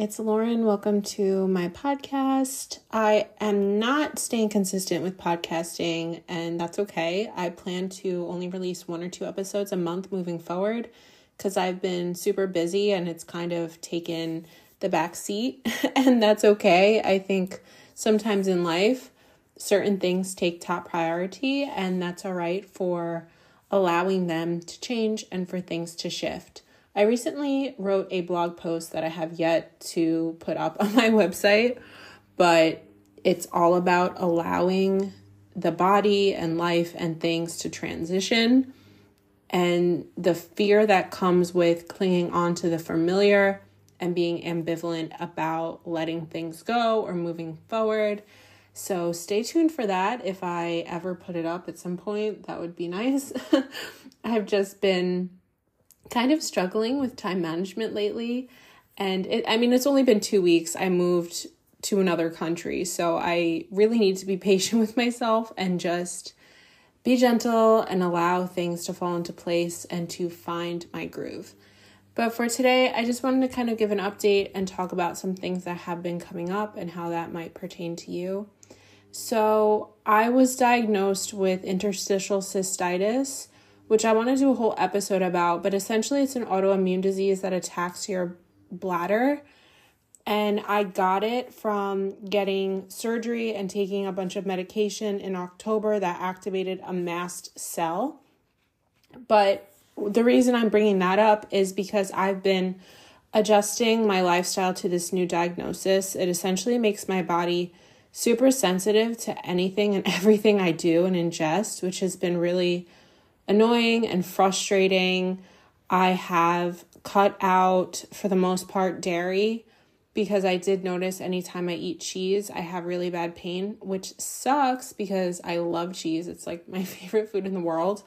It's Lauren. Welcome to my podcast. I am not staying consistent with podcasting, and that's okay. I plan to only release one or two episodes a month moving forward because I've been super busy and it's kind of taken the back seat, and that's okay. I think sometimes in life, certain things take top priority, and that's all right for allowing them to change and for things to shift. I recently wrote a blog post that I have yet to put up on my website, but it's all about allowing the body and life and things to transition and the fear that comes with clinging on to the familiar and being ambivalent about letting things go or moving forward. So stay tuned for that. If I ever put it up at some point, that would be nice. I've just been kind of struggling with time management lately. And it, I mean, it's only been two weeks. I moved to another country. So I really need to be patient with myself and just be gentle and allow things to fall into place and to find my groove. But for today, I just wanted to kind of give an update and talk about some things that have been coming up and how that might pertain to you. So, I was diagnosed with interstitial cystitis which I want to do a whole episode about, but essentially it's an autoimmune disease that attacks your bladder. And I got it from getting surgery and taking a bunch of medication in October that activated a mast cell. But the reason I'm bringing that up is because I've been adjusting my lifestyle to this new diagnosis. It essentially makes my body super sensitive to anything and everything I do and ingest, which has been really annoying and frustrating. I have cut out, for the most part, dairy because I did notice anytime I eat cheese, I have really bad pain, which sucks because I love cheese. It's like my favorite food in the world.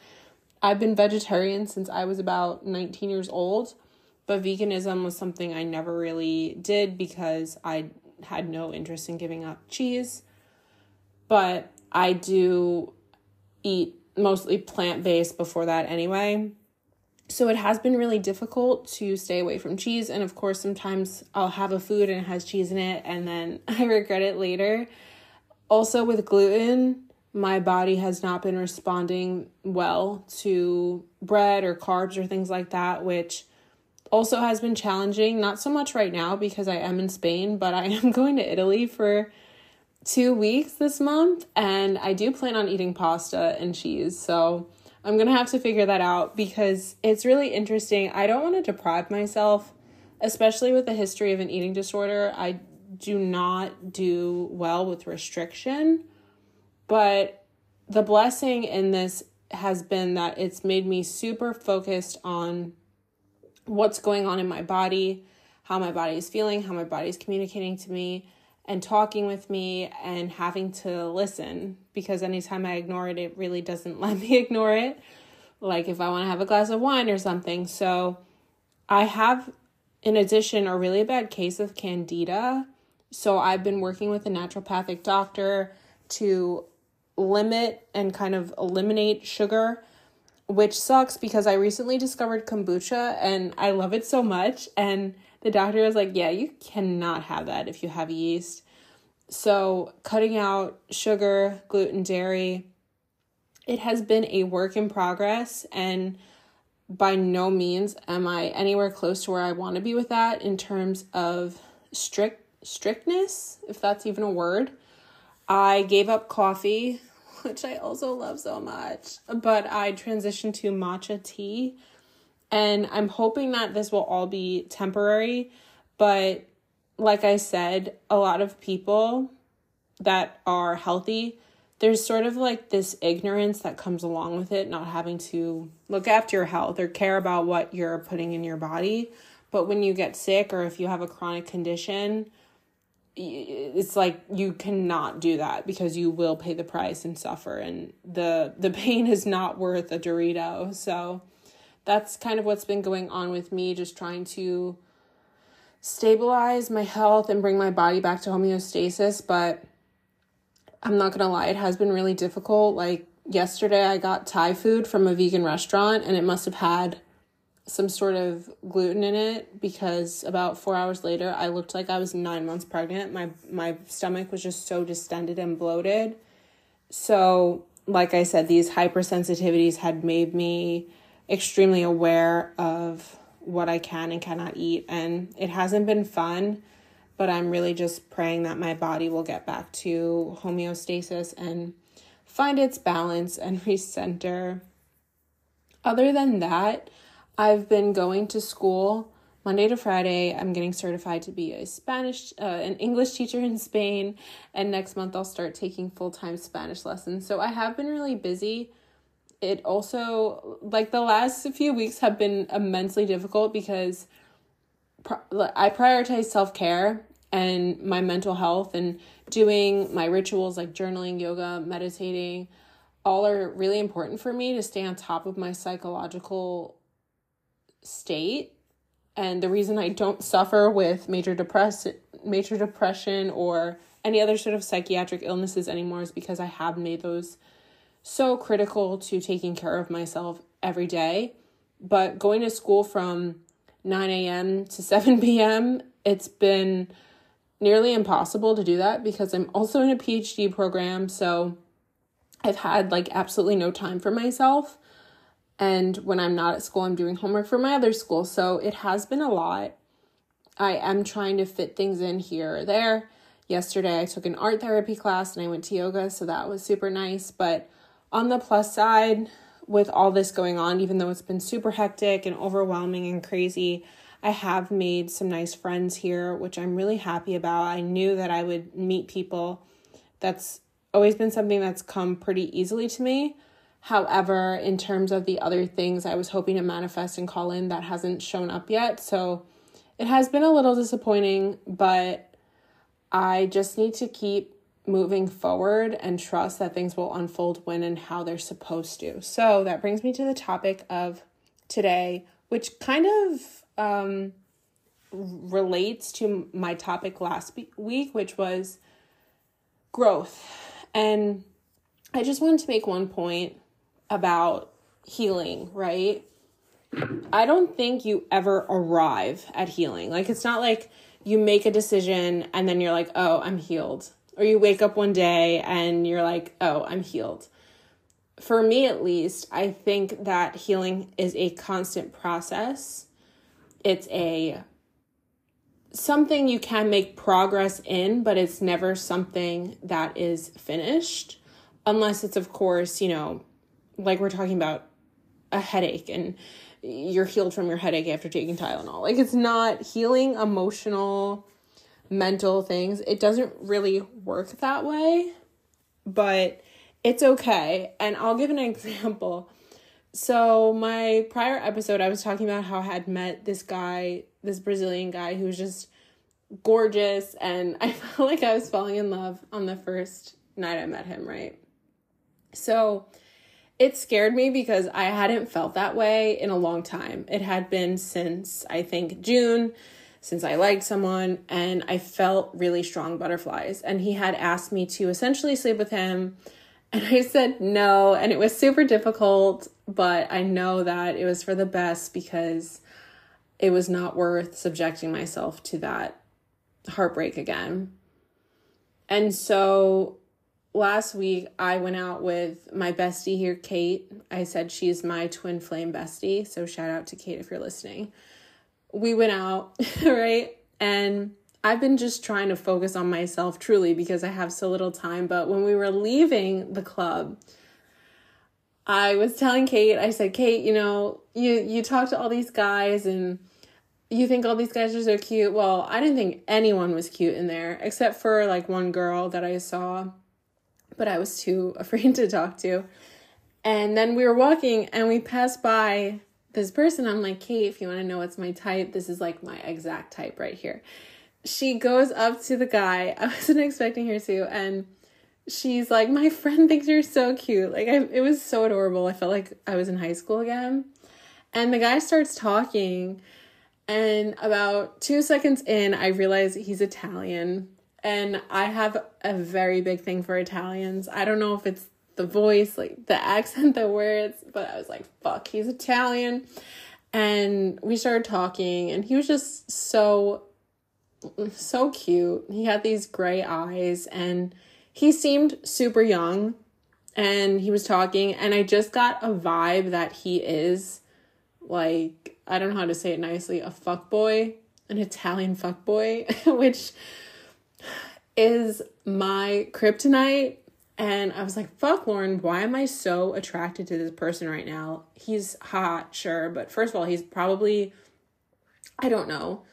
I've been vegetarian since I was about 19 years old, but veganism was something I never really did because I had no interest in giving up cheese. But I do eat mostly plant based before that anyway. So it has been really difficult to stay away from cheese. And of course, sometimes I'll have a food and it has cheese in it and then I regret it later. Also, with gluten, my body has not been responding well to bread or carbs or things like that, which also has been challenging. Not so much right now because I am in Spain, but I am going to Italy for two weeks this month, and I do plan on eating pasta and cheese. So I'm gonna have to figure that out because it's really interesting. I don't want to deprive myself, especially with the history of an eating disorder. I do not do well with restriction, but the blessing in this has been that it's made me super focused on what's going on in my body, how my body is feeling, how my body is communicating to me and talking with me and having to listen because anytime I ignore it, it really doesn't let me ignore it. Like if I want to have a glass of wine or something. So I have, in addition, a really bad case of candida. So I've been working with a naturopathic doctor to limit and kind of eliminate sugar, which sucks because I recently discovered kombucha and I love it so much. And the doctor was like, Yeah, you cannot have that if you have yeast. So, cutting out sugar, gluten, dairy, it has been a work in progress. And by no means am I anywhere close to where I want to be with that in terms of strict strictness, if that's even a word. I gave up coffee, which I also love so much, but I transitioned to matcha tea and I'm hoping that this will all be temporary. But like I said, a lot of people that are healthy, there's sort of like this ignorance that comes along with it, not having to look after your health or care about what you're putting in your body. But when you get sick or if you have a chronic condition, it's like you cannot do that because you will pay the price and suffer and the the pain is not worth a Dorito. So that's kind of what's been going on with me, just trying to stabilize my health and bring my body back to homeostasis. But I'm not gonna lie, it has been really difficult. Like yesterday, I got Thai food from a vegan restaurant and it must have had some sort of gluten in it because about four hours later I looked like I was nine months pregnant. My my stomach was just so distended and bloated. So, like I said, these hypersensitivities had made me extremely aware of what I can and cannot eat. And it hasn't been fun, but I'm really just praying that my body will get back to homeostasis and find its balance and recenter. Other than that, I've been going to school Monday to Friday. I'm getting certified to be a Spanish, uh, an English teacher in Spain, and next month I'll start taking full time Spanish lessons. So I have been really busy it also like the last few weeks have been immensely difficult because I prioritize self-care and my mental health and doing my rituals like journaling, yoga, meditating all are really important for me to stay on top of my psychological state. And the reason I don't suffer with major depress major depression or any other sort of psychiatric illnesses anymore is because I have made those so critical to taking care of myself every day. But going to school from 9 a.m. to 7 p.m., it's been nearly impossible to do that because I'm also in a PhD program. So I've had like absolutely no time for myself. And when I'm not at school, I'm doing homework for my other school. So it has been a lot. I am trying to fit things in here or there. Yesterday, I took an art therapy class and I went to yoga. So that was super nice. But on the plus side, with all this going on, even though it's been super hectic and overwhelming and crazy, I have made some nice friends here, which I'm really happy about. I knew that I would meet people. That's always been something that's come pretty easily to me. However, in terms of the other things I was hoping to manifest and call in, that hasn't shown up yet. So it has been a little disappointing, but I just need to keep moving forward and trust that things will unfold when and how they're supposed to. So that brings me to the topic of today, which kind of um, relates to my topic last week, which was growth. And I just wanted to make one point about healing, right? I don't think you ever arrive at healing. Like, it's not like you make a decision and then you're like, oh, I'm healed or you wake up one day and you're like, oh, I'm healed. For me, at least, I think that healing is a constant process. It's a something you can make progress in, but it's never something that is finished. Unless it's, of course, you know, like we're talking about a headache and you're healed from your headache after taking Tylenol. Like it's not healing emotional mental things. It doesn't really work that way, but it's okay. And I'll give an example. So, my prior episode, I was talking about how I had met this guy, this Brazilian guy who was just gorgeous, and I felt like I was falling in love on the first night I met him, right? So, it scared me because I hadn't felt that way in a long time. It had been since I think June since I liked someone and I felt really strong butterflies. And he had asked me to essentially sleep with him. And I said no. And it was super difficult, but I know that it was for the best because it was not worth subjecting myself to that heartbreak again. And so last week I went out with my bestie here, Kate. I said she's my twin flame bestie. So shout out to Kate if you're listening we went out, right? And I've been just trying to focus on myself truly because I have so little time. But when we were leaving the club, I was telling Kate, I said, Kate, you know, you you talk to all these guys and you think all these guys are so cute. Well, I didn't think anyone was cute in there except for like one girl that I saw, but I was too afraid to talk to. And then we were walking and we passed by this person, I'm like, Kate, if you want to know what's my type, this is like my exact type right here. She goes up to the guy. I wasn't expecting her to. And she's like, My friend thinks you're so cute. Like, I, it was so adorable. I felt like I was in high school again. And the guy starts talking. And about two seconds in, I realize he's Italian. And I have a very big thing for Italians. I don't know if it's the voice, like the accent, the words, but I was like, fuck, he's Italian. And we started talking, and he was just so, so cute. He had these gray eyes, and he seemed super young. And he was talking, and I just got a vibe that he is like, I don't know how to say it nicely, a fuck boy, an Italian fuck boy, which is my kryptonite and I was like, fuck, Lauren, why am I so attracted to this person right now? He's hot, sure, but first of all, he's probably, I don't know,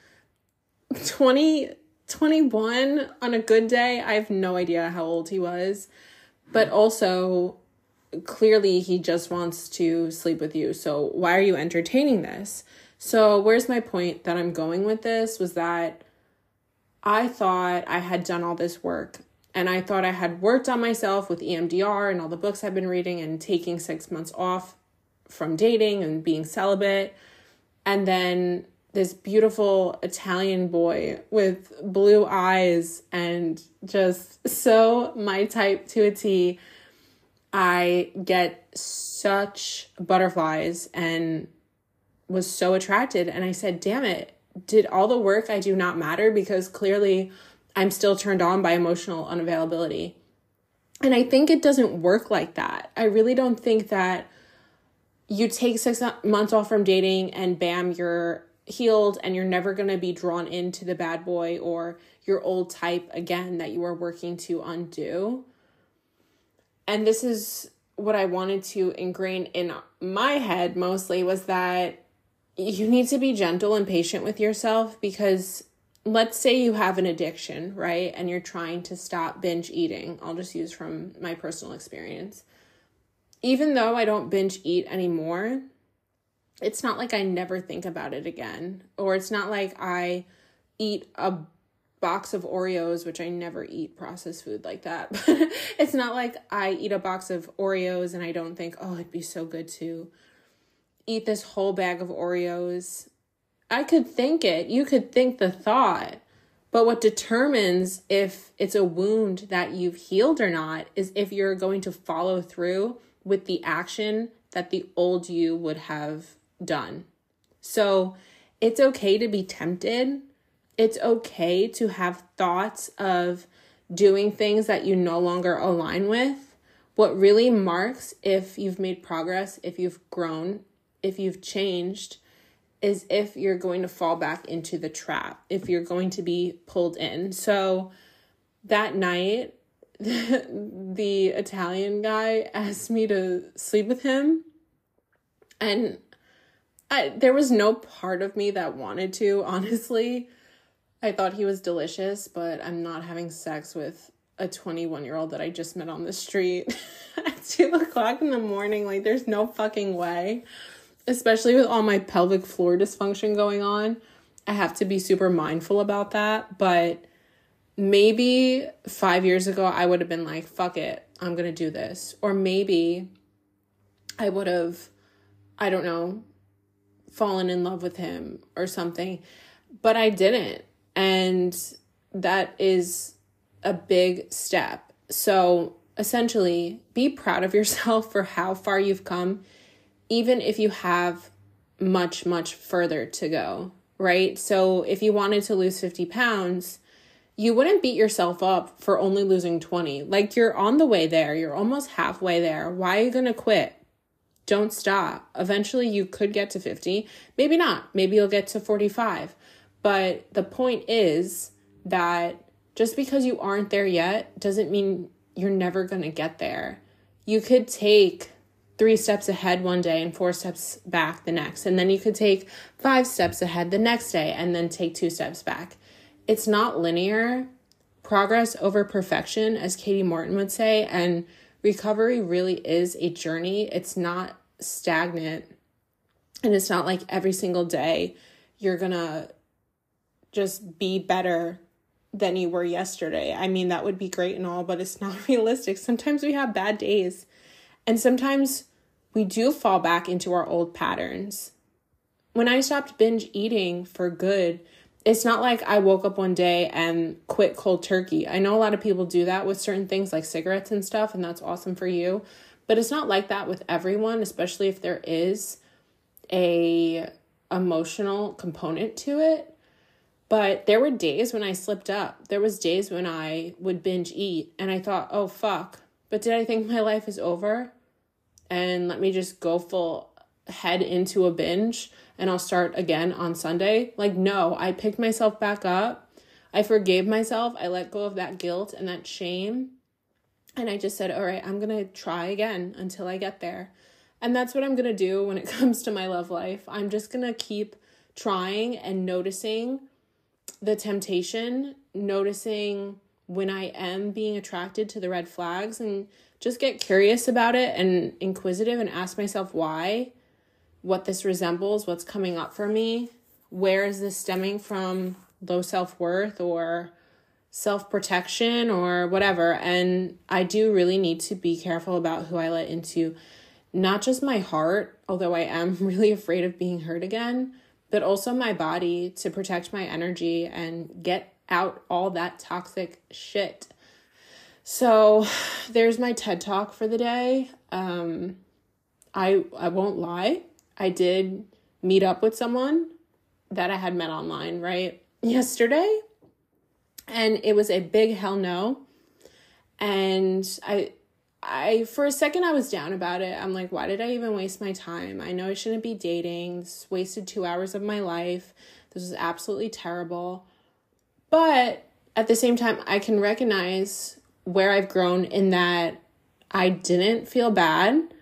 20, 21 on a good day. I have no idea how old he was. But also, clearly, he just wants to sleep with you. So, why are you entertaining this? So, where's my point that I'm going with this was that I thought I had done all this work and I thought I had worked on myself with EMDR and all the books I've been reading and taking six months off from dating and being celibate. And then this beautiful Italian boy with blue eyes and just so my type to a T. I get such butterflies and was so attracted. And I said, damn it, did all the work I do not matter? Because clearly I'm still turned on by emotional unavailability. And I think it doesn't work like that. I really don't think that you take six months off from dating and bam, you're healed and you're never going to be drawn into the bad boy or your old type again that you are working to undo. And this is what I wanted to ingrain in my head mostly was that you need to be gentle and patient with yourself because let's say you have an addiction, right? And you're trying to stop binge eating. I'll just use from my personal experience. Even though I don't binge eat anymore, it's not like I never think about it again. Or it's not like I eat a box of Oreos, which I never eat processed food like that. But it's not like I eat a box of Oreos and I don't think, oh, it'd be so good to eat this whole bag of Oreos I could think it. You could think the thought. But what determines if it's a wound that you've healed or not is if you're going to follow through with the action that the old you would have done. So it's okay to be tempted. It's okay to have thoughts of doing things that you no longer align with. What really marks if you've made progress, if you've grown, if you've changed, is if you're going to fall back into the trap, if you're going to be pulled in. So that night, the, Italian guy asked me to sleep with him. And I, there was no part of me that wanted to, honestly. I thought he was delicious, but I'm not having sex with a 21 year old that I just met on the street at 2 o'clock in the morning. Like, there's no fucking way especially with all my pelvic floor dysfunction going on, I have to be super mindful about that. But maybe five years ago, I would have been like, fuck it, I'm gonna do this. Or maybe I would have, I don't know, fallen in love with him or something. But I didn't. And that is a big step. So essentially, be proud of yourself for how far you've come even if you have much, much further to go, right? So if you wanted to lose 50 pounds, you wouldn't beat yourself up for only losing 20. Like you're on the way there, you're almost halfway there. Why are you going to quit? Don't stop. Eventually, you could get to 50. Maybe not. Maybe you'll get to 45. But the point is that just because you aren't there yet doesn't mean you're never going to get there. You could take three steps ahead one day and four steps back the next. And then you could take five steps ahead the next day and then take two steps back. It's not linear. Progress over perfection, as Kati Morton would say, and recovery really is a journey. It's not stagnant. And it's not like every single day you're gonna just be better than you were yesterday. I mean, that would be great and all, but it's not realistic. Sometimes we have bad days. And sometimes we do fall back into our old patterns. When I stopped binge eating for good, it's not like I woke up one day and quit cold turkey. I know a lot of people do that with certain things like cigarettes and stuff, and that's awesome for you. But it's not like that with everyone, especially if there is a emotional component to it. But there were days when I slipped up. There was days when I would binge eat and I thought, "Oh fuck." But did I think my life is over? And let me just go full head into a binge and I'll start again on Sunday? Like no, I picked myself back up. I forgave myself. I let go of that guilt and that shame. And I just said, "All right, I'm going to try again until I get there." And that's what I'm going to do when it comes to my love life. I'm just going to keep trying and noticing the temptation, noticing when I am being attracted to the red flags and just get curious about it and inquisitive and ask myself why, what this resembles, what's coming up for me, where is this stemming from low self worth or self protection or whatever. And I do really need to be careful about who I let into not just my heart, although I am really afraid of being hurt again, but also my body to protect my energy and get out all that toxic shit. So there's my TED talk for the day. Um, I I won't lie. I did meet up with someone that I had met online, right? Yesterday. And it was a big hell no. And I I for a second I was down about it. I'm like, why did I even waste my time? I know I shouldn't be dating. This wasted 2 hours of my life. This was absolutely terrible. But at the same time, I can recognize where I've grown in that I didn't feel bad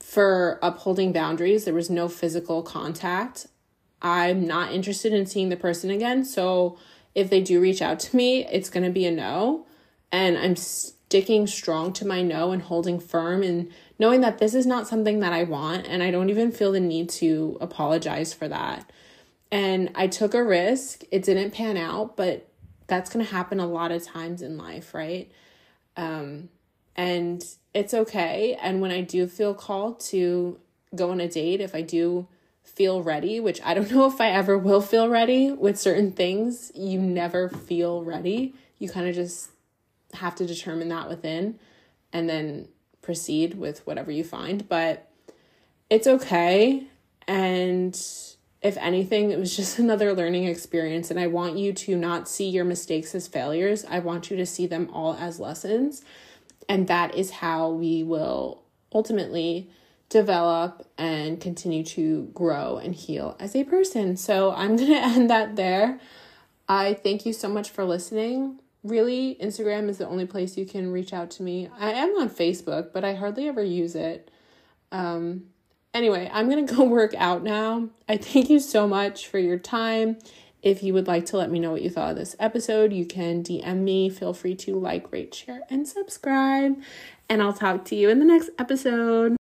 for upholding boundaries. There was no physical contact. I'm not interested in seeing the person again. So if they do reach out to me, it's going to be a no. And I'm sticking strong to my no and holding firm and knowing that this is not something that I want. And I don't even feel the need to apologize for that. And I took a risk. It didn't pan out, but that's going to happen a lot of times in life, right? Um, and it's okay. And when I do feel called to go on a date, if I do feel ready, which I don't know if I ever will feel ready with certain things, you never feel ready. You kind of just have to determine that within and then proceed with whatever you find. But it's okay. And if anything, it was just another learning experience. And I want you to not see your mistakes as failures. I want you to see them all as lessons. And that is how we will ultimately develop and continue to grow and heal as a person. So I'm going to end that there. I thank you so much for listening. Really, Instagram is the only place you can reach out to me. I am on Facebook, but I hardly ever use it. Um, Anyway, I'm going to go work out now. I thank you so much for your time. If you would like to let me know what you thought of this episode, you can DM me. Feel free to like, rate, share, and subscribe. And I'll talk to you in the next episode.